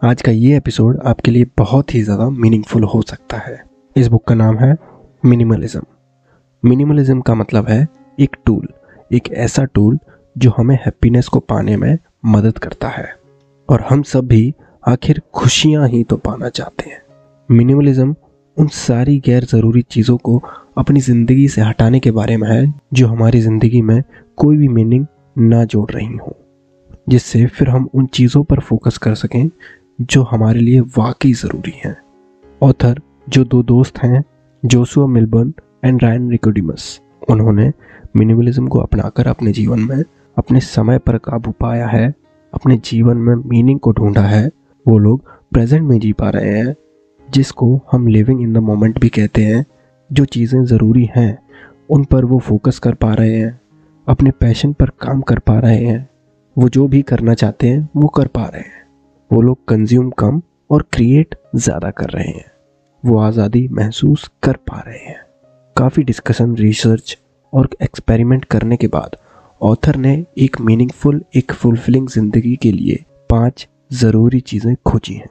आज का ये एपिसोड आपके लिए बहुत ही ज़्यादा मीनिंगफुल हो सकता है। इस बुक का नाम है मिनिमलिज्म मिनिमलिज्म का मतलब है एक टूल एक ऐसा टूल जो हमें हैप्पीनेस को पाने में मदद करता है। और हम सब भी आखिर खुशियाँ ही तो पाना चाहते हैं। मिनिमलिज्म उन सारी गैर ज़रूरी चीज़ों को अपनी ज़िंदगी से हटाने के बारे में है, जो हमारी ज़िंदगी में कोई भी मीनिंग ना जोड़ रही हो, जिससे फिर हम उन चीज़ों पर फोकस कर सकें जो हमारे लिए वाकई ज़रूरी हैं। ऑथर जो दो दोस्त हैं, Joshua Millburn and Ryan Nicodemus उन्होंने मिनिमलिज्म को अपनाकर अपने जीवन में, अपने समय पर काबू पाया है, अपने जीवन में मीनिंग को ढूंढा है, वो लोग प्रेजेंट में जी पा रहे हैं, जिसको हम लिविंग इन द मोमेंट भी कहते हैं, जो चीज़ें ज़रूरी हैं, उन पर वो फोकस कर पा रहे हैं, अपने पैशन पर काम कर पा रहे हैं, वो जो भी करना चाहते हैं, वो कर पा रहे हैं। वो लोग कंज्यूम कम और क्रिएट ज़्यादा कर रहे हैं। वो आज़ादी महसूस कर पा रहे हैं। काफ़ी डिस्कशन रिसर्च और एक्सपेरिमेंट करने के बाद ऑथर ने एक मीनिंगफुल एक फुलफिलिंग ज़िंदगी के लिए पाँच ज़रूरी चीज़ें खोजी हैं।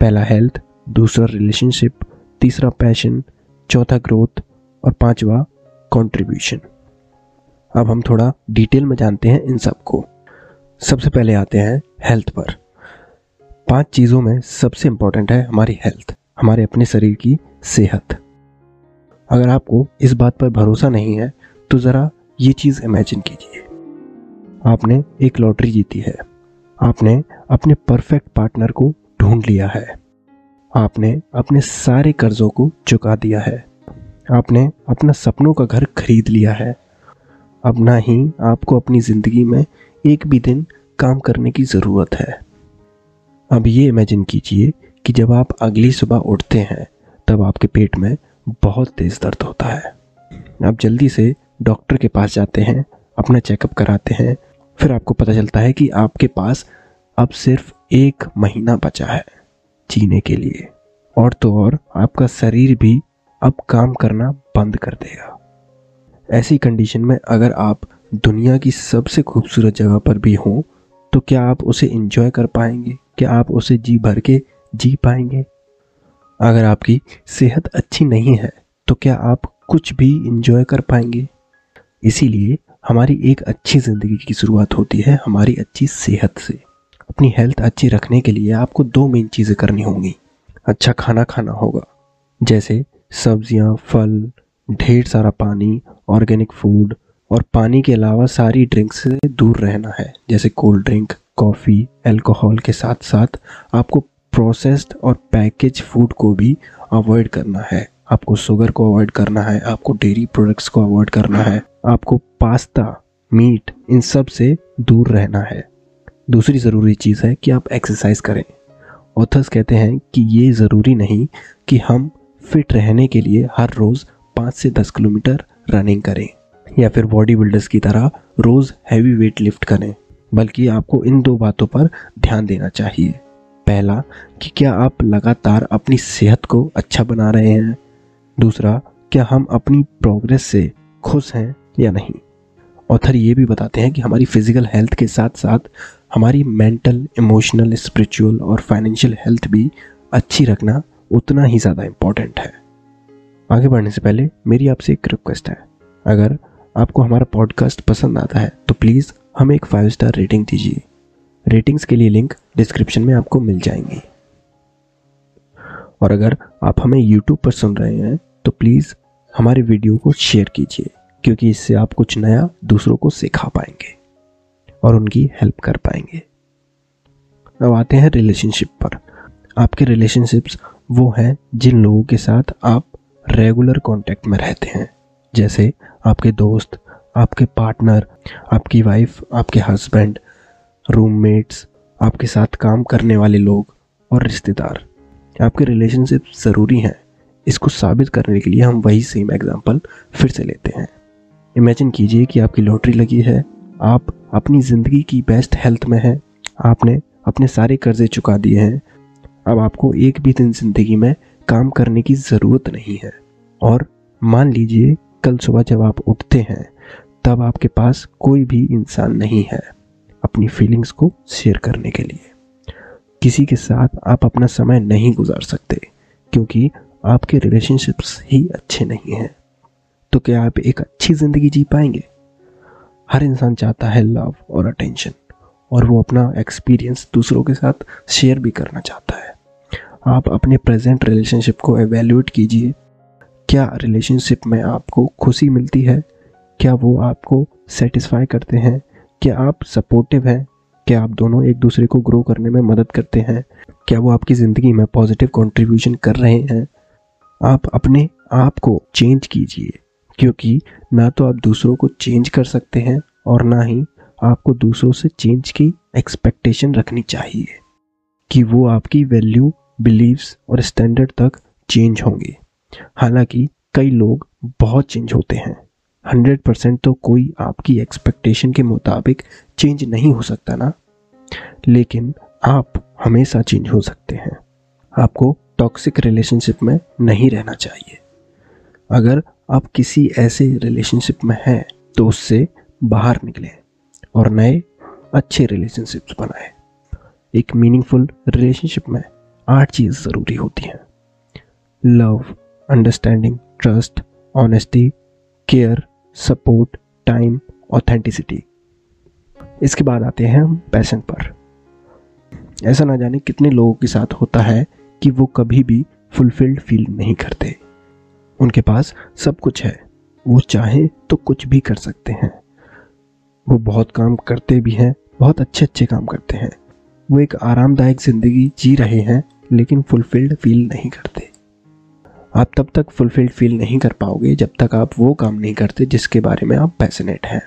पहला हेल्थ दूसरा रिलेशनशिप तीसरा पैशन चौथा ग्रोथ और पांचवा कंट्रीब्यूशन अब हम थोड़ा डिटेल में जानते हैं इन सबको सबसे पहले आते हैं हेल्थ पर। पाँच चीज़ों में सबसे इंपॉर्टेंट है हमारी हेल्थ हमारे अपने शरीर की सेहत। अगर आपको इस बात पर भरोसा नहीं है तो ज़रा ये चीज़ इमेजिन कीजिए। आपने एक लॉटरी जीती है। आपने अपने परफेक्ट पार्टनर को ढूंढ लिया है। आपने अपने सारे कर्जों को चुका दिया है। आपने अपना सपनों का घर खरीद लिया है। अब ना ही आपको अपनी ज़िंदगी में एक भी दिन काम करने की ज़रूरत है। अब ये इमेजिन कीजिए कि जब आप अगली सुबह उठते हैं, तब आपके पेट में बहुत तेज़ दर्द होता है। आप जल्दी से डॉक्टर के पास जाते हैं, अपना चेकअप कराते हैं, फिर आपको पता चलता है कि आपके पास अब सिर्फ़ एक महीना बचा है जीने के लिए। और तो और, आपका शरीर भी अब काम करना बंद कर देगा। ऐसी कंडीशन में अगर आप दुनिया की सबसे खूबसूरत जगह पर भी हों तो क्या आप उसे इंजॉय कर पाएँगे? क्या आप उसे जी भर के जी पाएँगे। अगर आपकी सेहत अच्छी नहीं है तो क्या आप कुछ भी इंजॉय कर पाएँगे? इसीलिए हमारी एक अच्छी ज़िंदगी की शुरुआत होती है हमारी अच्छी सेहत से। अपनी हेल्थ अच्छी रखने के लिए आपको दो मेन चीज़ें करनी होंगी। अच्छा खाना खाना होगा, जैसे सब्ज़ियाँ, फल, ढेर सारा पानी ऑर्गेनिक फ़ूड और पानी के अलावा सारी ड्रिंक्स से दूर रहना है, जैसे कोल्ड ड्रिंक कॉफ़ी अल्कोहल के साथ साथ आपको प्रोसेस्ड और पैकेज फ़ूड को भी अवॉइड करना है। आपको शुगर को अवॉइड करना है, आपको डेयरी प्रोडक्ट्स को अवॉइड करना है, आपको पास्ता मीट इन सबसे दूर रहना है। दूसरी ज़रूरी चीज़ है कि आप एक्सरसाइज करें। ऑथर्स कहते हैं कि ये ज़रूरी नहीं कि हम फिट रहने के लिए हर रोज़ पाँच से दस किलोमीटर रनिंग करें या फिर बॉडी बिल्डर्स की तरह रोज़ हैवी वेट लिफ्ट करें। बल्कि आपको इन दो बातों पर ध्यान देना चाहिए। पहला, कि क्या आप लगातार अपनी सेहत को अच्छा बना रहे हैं? दूसरा, क्या हम अपनी प्रोग्रेस से खुश हैं या नहीं? ऑथर ये भी बताते हैं कि हमारी फ़िज़िकल हेल्थ के साथ साथ हमारी मेंटल इमोशनल स्पिरिचुअल और फाइनेंशियल हेल्थ भी अच्छी रखना उतना ही ज़्यादा इम्पोर्टेंट है। आगे बढ़ने से पहले मेरी आपसे एक रिक्वेस्ट है। अगर आपको हमारा पॉडकास्ट पसंद आता है तो प्लीज़ हमें एक फाइव स्टार रेटिंग दीजिए। रेटिंग्स के लिए लिंक डिस्क्रिप्शन में आपको मिल जाएँगी। और अगर आप हमें यूट्यूब पर सुन रहे हैं तो प्लीज़ हमारे वीडियो को शेयर कीजिए, क्योंकि इससे आप कुछ नया दूसरों को सिखा पाएँगे और उनकी हेल्प कर पाएँगे। अब आते हैं रिलेशनशिप पर। आपके रिलेशनशिप्स वो हैं जिन लोगों के साथ आप रेगुलर कांटेक्ट में रहते हैं। जैसे आपके दोस्त आपके पार्टनर, आपकी वाइफ आपके हस्बैंड रूममेट्स आपके साथ काम करने वाले लोग और रिश्तेदार। आपके रिलेशनशिप ज़रूरी हैं। इसको साबित करने के लिए हम वही सेम एग्जांपल फिर से लेते हैं। इमेजिन कीजिए कि आपकी लॉटरी लगी है। आप अपनी ज़िंदगी की बेस्ट हेल्थ में हैं। आपने अपने सारे कर्जे चुका दिए हैं। अब आपको एक भी दिन ज़िंदगी में काम करने की ज़रूरत नहीं है। और मान लीजिए, कल सुबह जब आप उठते हैं तब आपके पास कोई भी इंसान नहीं है अपनी फीलिंग्स को शेयर करने के लिए। किसी के साथ आप अपना समय नहीं गुजार सकते, क्योंकि आपके रिलेशनशिप्स ही अच्छे नहीं हैं। तो क्या आप एक अच्छी ज़िंदगी जी पाएँगे? हर इंसान चाहता है लव और अटेंशन और वो अपना एक्सपीरियंस दूसरों के साथ शेयर भी करना चाहता है। आप अपने प्रेजेंट रिलेशनशिप को एवेल्यूएट कीजिए। क्या रिलेशनशिप में आपको खुशी मिलती है? क्या वो आपको सेटिस्फाई करते हैं? क्या आप सपोर्टिव हैं? क्या आप दोनों एक दूसरे को ग्रो करने में मदद करते हैं? क्या वो आपकी ज़िंदगी में पॉजिटिव कंट्रीब्यूशन कर रहे हैं? आप अपने आप को चेंज कीजिए, क्योंकि ना तो आप दूसरों को चेंज कर सकते हैं और ना ही आपको दूसरों से चेंज की एक्सपेक्टेशन रखनी चाहिए कि वो आपकी वैल्यू बिलीव्स और स्टैंडर्ड तक चेंज होंगे। हालाँकि कई लोग बहुत चेंज होते हैं। हंड्रेड परसेंट तो कोई आपकी एक्सपेक्टेशन के मुताबिक चेंज नहीं हो सकता ना। लेकिन आप हमेशा चेंज हो सकते हैं। आपको टॉक्सिक रिलेशनशिप में नहीं रहना चाहिए। अगर आप किसी ऐसे रिलेशनशिप में हैं तो उससे बाहर निकलें और नए, अच्छे रिलेशनशिप्स बनाएँ। एक मीनिंगफुल रिलेशनशिप में आठ चीज़ ज़रूरी होती हैं। Love understanding trust honesty care support, time authenticity इसके बाद आते हैं हम पैशन पर। ऐसा ना जाने कितने लोगों के साथ होता है कि वो कभी भी फुलफिल्ड फील नहीं करते। उनके पास सब कुछ है। वो चाहे तो कुछ भी कर सकते हैं। वो बहुत काम करते भी हैं, बहुत अच्छे अच्छे काम करते हैं। वो एक आरामदायक ज़िंदगी जी रहे हैं, लेकिन फुलफिल्ड फील नहीं करते। आप तब तक फुलफिल्ड फील नहीं कर पाओगे जब तक आप वो काम नहीं करते जिसके बारे में आप पैशनेट हैं।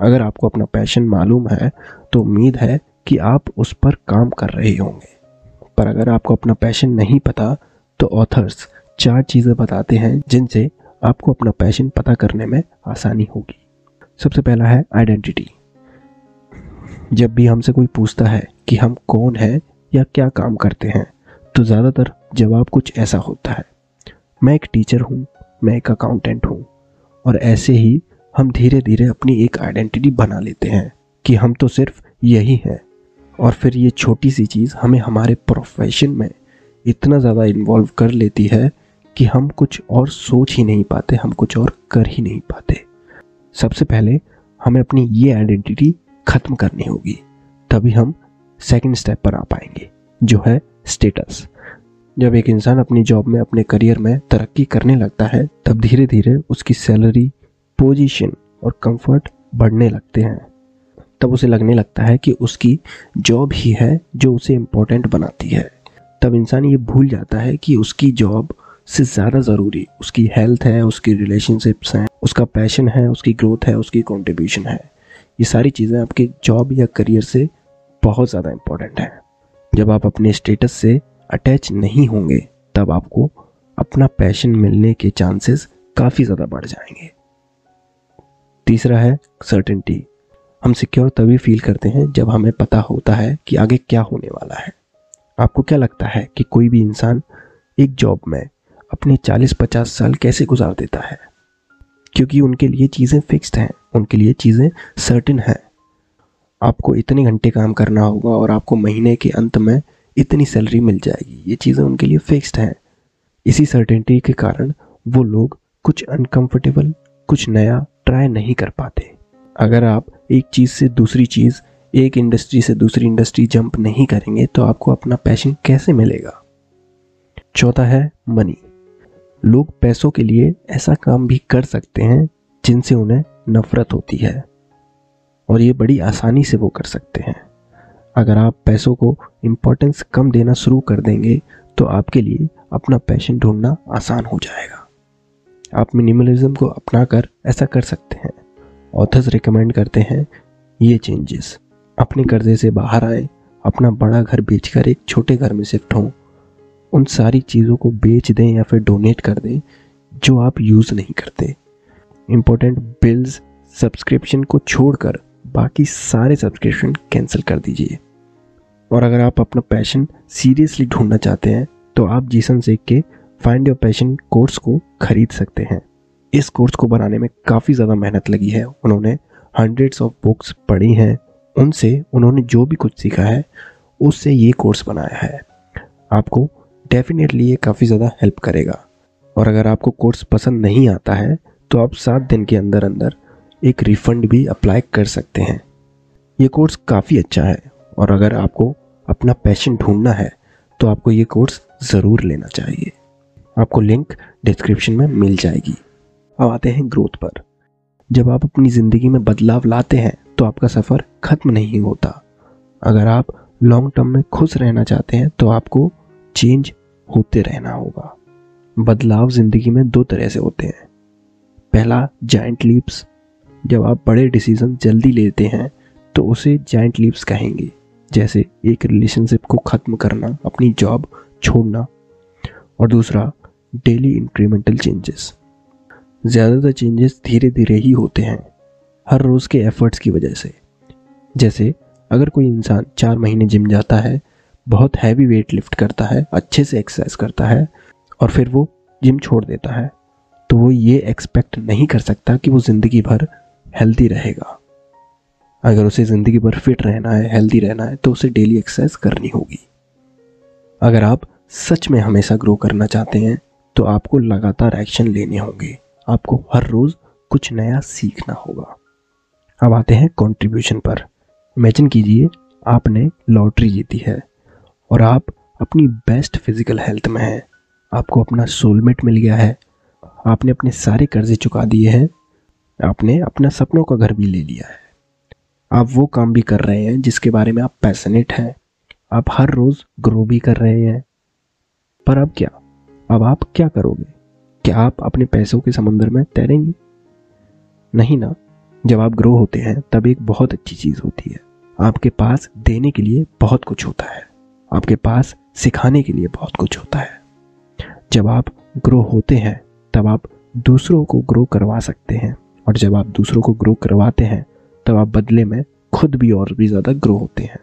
अगर आपको अपना पैशन मालूम है तो उम्मीद है कि आप उस पर काम कर रहे होंगे। पर अगर आपको अपना पैशन नहीं पता तो ऑथर्स चार चीज़ें बताते हैं जिनसे आपको अपना पैशन पता करने में आसानी होगी। सबसे पहला है आइडेंटिटी जब भी हमसे कोई पूछता है कि हम कौन है या क्या काम करते हैं तो ज़्यादातर जवाब कुछ ऐसा होता है। मैं एक टीचर हूँ, मैं एक अकाउंटेंट हूँ, और ऐसे ही हम धीरे धीरे अपनी एक आइडेंटिटी बना लेते हैं कि हम तो सिर्फ़ यही हैं। और फिर ये छोटी सी चीज़ हमें हमारे प्रोफेशन में इतना ज़्यादा इन्वॉल्व कर लेती है कि हम कुछ और सोच ही नहीं पाते, हम कुछ और कर ही नहीं पाते। सबसे पहले हमें अपनी ये आइडेंटिटी ख़त्म करनी होगी, तभी हम सेकंड स्टेप पर आ पाएँगे, जो है स्टेटस जब एक इंसान अपनी जॉब में, अपने करियर में तरक्की करने लगता है, तब धीरे धीरे उसकी सैलरी पोजीशन और कंफर्ट बढ़ने लगते हैं। तब उसे लगने लगता है कि उसकी जॉब ही है जो उसे इम्पोर्टेंट बनाती है। तब इंसान ये भूल जाता है कि उसकी जॉब से ज़्यादा ज़रूरी, उसकी हेल्थ है, उसकी रिलेशनशिप्स हैं, उसका पैशन है, उसकी ग्रोथ है, उसकी कंट्रीब्यूशन है। ये सारी चीज़ें आपके जॉब या करियर से बहुत ज़्यादा इम्पोर्टेंट हैं। जब आप अपने स्टेटस से अटैच नहीं होंगे, तब आपको अपना पैशन मिलने के चांसेस काफ़ी ज़्यादा बढ़ जाएँगे। तीसरा है सर्टेनिटी हम सिक्योर तभी फील करते हैं जब हमें पता होता है कि आगे क्या होने वाला है। आपको क्या लगता है कि कोई भी इंसान एक जॉब में अपने 40-50 साल कैसे गुजार देता है? क्योंकि उनके लिए चीज़ें फिक्स्ड हैं, उनके लिए चीज़ें सर्टेन हैं। आपको इतने घंटे काम करना होगा और आपको महीने के अंत में इतनी सैलरी मिल जाएगी। ये चीज़ें उनके लिए फिक्स्ड हैं। इसी सर्टेनिटी के कारण वो लोग कुछ अनकंफर्टेबल कुछ नया ट्राई नहीं कर पाते। अगर आप एक चीज़ से दूसरी चीज़, एक इंडस्ट्री से दूसरी इंडस्ट्री जंप नहीं करेंगे तो आपको अपना पैशन कैसे मिलेगा? चौथा है मनी लोग पैसों के लिए ऐसा काम भी कर सकते हैं, जिनसे उन्हें नफरत होती है। और ये बड़ी आसानी से वो कर सकते हैं। अगर आप पैसों को इम्पोर्टेंस कम देना शुरू कर देंगे तो आपके लिए अपना पैशन ढूंढना आसान हो जाएगा। आप मिनिमलिज्म को अपना कर ऐसा कर सकते हैं। ऑथर्स रिकमेंड करते हैं, ये चेंजेस अपने कर्जे से बाहर आए, अपना बड़ा घर बेचकर एक छोटे घर में शिफ्ट हों। उन सारी चीज़ों को बेच दें या फिर डोनेट कर दें, जो आप यूज़ नहीं करते। इम्पोर्टेंट बिल्स सब्सक्रिप्शन को छोड़कर बाकी सारे सब्सक्रिप्शन कैंसिल कर दीजिए। और अगर आप अपना पैशन सीरियसली ढूंढना चाहते हैं तो आप जीसन सेख के फाइंड योर पैशन कोर्स को खरीद सकते हैं। इस कोर्स को बनाने में काफ़ी ज़्यादा मेहनत लगी है। उन्होंने हंड्रेड्स ऑफ़ बुक्स पढ़ी हैं। उनसे उन्होंने जो भी कुछ सीखा है, उससे ये कोर्स बनाया है। आपको डेफिनेटली ये काफ़ी ज़्यादा हेल्प करेगा। और अगर आपको कोर्स पसंद नहीं आता है तो आप सात दिन के अंदर अंदर एक रिफंड भी अप्लाई कर सकते हैं। ये कोर्स काफ़ी अच्छा है। और अगर आपको अपना पैशन ढूंढना है तो आपको ये कोर्स ज़रूर लेना चाहिए। आपको लिंक डिस्क्रिप्शन में मिल जाएगी। अब आते हैं ग्रोथ पर। जब आप अपनी ज़िंदगी में बदलाव लाते हैं तो आपका सफ़र ख़त्म नहीं होता। अगर आप लॉन्ग टर्म में खुश रहना चाहते हैं तो आपको चेंज होते रहना होगा। बदलाव ज़िंदगी में दो तरह से होते हैं। पहला जाइंट लीप्स जब आप बड़े डिसीज़न जल्दी लेते हैं तो उसे जाइंट लीप्स कहेंगे। जैसे एक रिलेशनशिप को ख़त्म करना, अपनी जॉब छोड़ना और दूसरा डेली इंक्रीमेंटल चेंजेस ज़्यादातर चेंजेस धीरे धीरे ही होते हैं, हर रोज़ के एफर्ट्स की वजह से। जैसे, अगर कोई इंसान चार महीने जिम जाता है, बहुत हैवी वेट लिफ्ट करता है, अच्छे से एक्सरसाइज करता है और फिर वो जिम छोड़ देता है तो वो ये एक्सपेक्ट नहीं कर सकता कि वो ज़िंदगी भर हेल्दी रहेगा। अगर उसे ज़िंदगी भर फिट रहना है हेल्दी रहना है तो उसे डेली एक्सरसाइज करनी होगी। अगर आप सच में हमेशा ग्रो करना चाहते हैं तो आपको लगातार एक्शन लेने होंगे। आपको हर रोज़ कुछ नया सीखना होगा। अब आते हैं कंट्रीब्यूशन पर। इमेजिन कीजिए, आपने लॉटरी जीती है और आप अपनी बेस्ट फ़िज़िकल हेल्थ में हैं। आपको अपना सोलमेट मिल गया है। आपने अपने सारे कर्जे चुका दिए हैं। आपने अपना सपनों का घर भी ले लिया है। आप वो काम भी कर रहे हैं जिसके बारे में आप पैसनेट हैं। आप हर रोज़ ग्रो भी कर रहे हैं। पर अब क्या? अब आप क्या करोगे? क्या आप अपने पैसों के समंदर में तैरेंगे? नहीं ना। जब आप ग्रो होते हैं, तब एक बहुत अच्छी चीज़ होती है। आपके पास देने के लिए बहुत कुछ होता है। आपके पास सिखाने के लिए बहुत कुछ होता है। जब आप ग्रो होते हैं, तब आप दूसरों को ग्रो करवा सकते हैं। और जब आप दूसरों को ग्रो करवाते हैं तब आप बदले में खुद भी और भी ज़्यादा ग्रो होते हैं।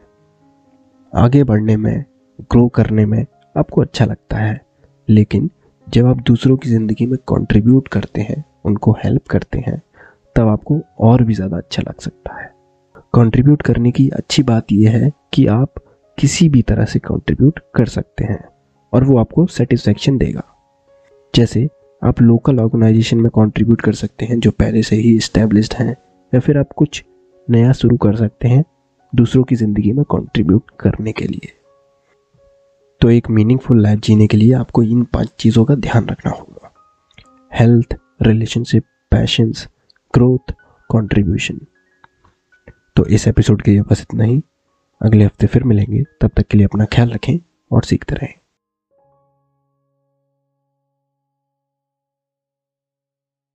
आगे बढ़ने में ग्रो करने में आपको अच्छा लगता है, लेकिन जब आप दूसरों की ज़िंदगी में कंट्रीब्यूट करते हैं, उनको हेल्प करते हैं, तब आपको और भी ज़्यादा अच्छा लग सकता है। कंट्रीब्यूट करने की अच्छी बात यह है कि आप किसी भी तरह से कंट्रीब्यूट कर सकते हैं और वो आपको सेटिस्फेक्शन देगा। जैसे आप लोकल ऑर्गेनाइजेशन में कंट्रीब्यूट कर सकते हैं जो पहले से ही इस्टेब्लिश्ड हैं या फिर आप कुछ नया शुरू कर सकते हैं दूसरों की ज़िंदगी में कंट्रीब्यूट करने के लिए। तो एक मीनिंगफुल लाइफ जीने के लिए आपको इन पाँच चीज़ों का ध्यान रखना होगा। Health relationship passions growth contribution तो इस एपिसोड के लिए बस इतना ही। अगले हफ़्ते फिर मिलेंगे। तब तक के लिए अपना ख्याल रखें और सीखते रहें।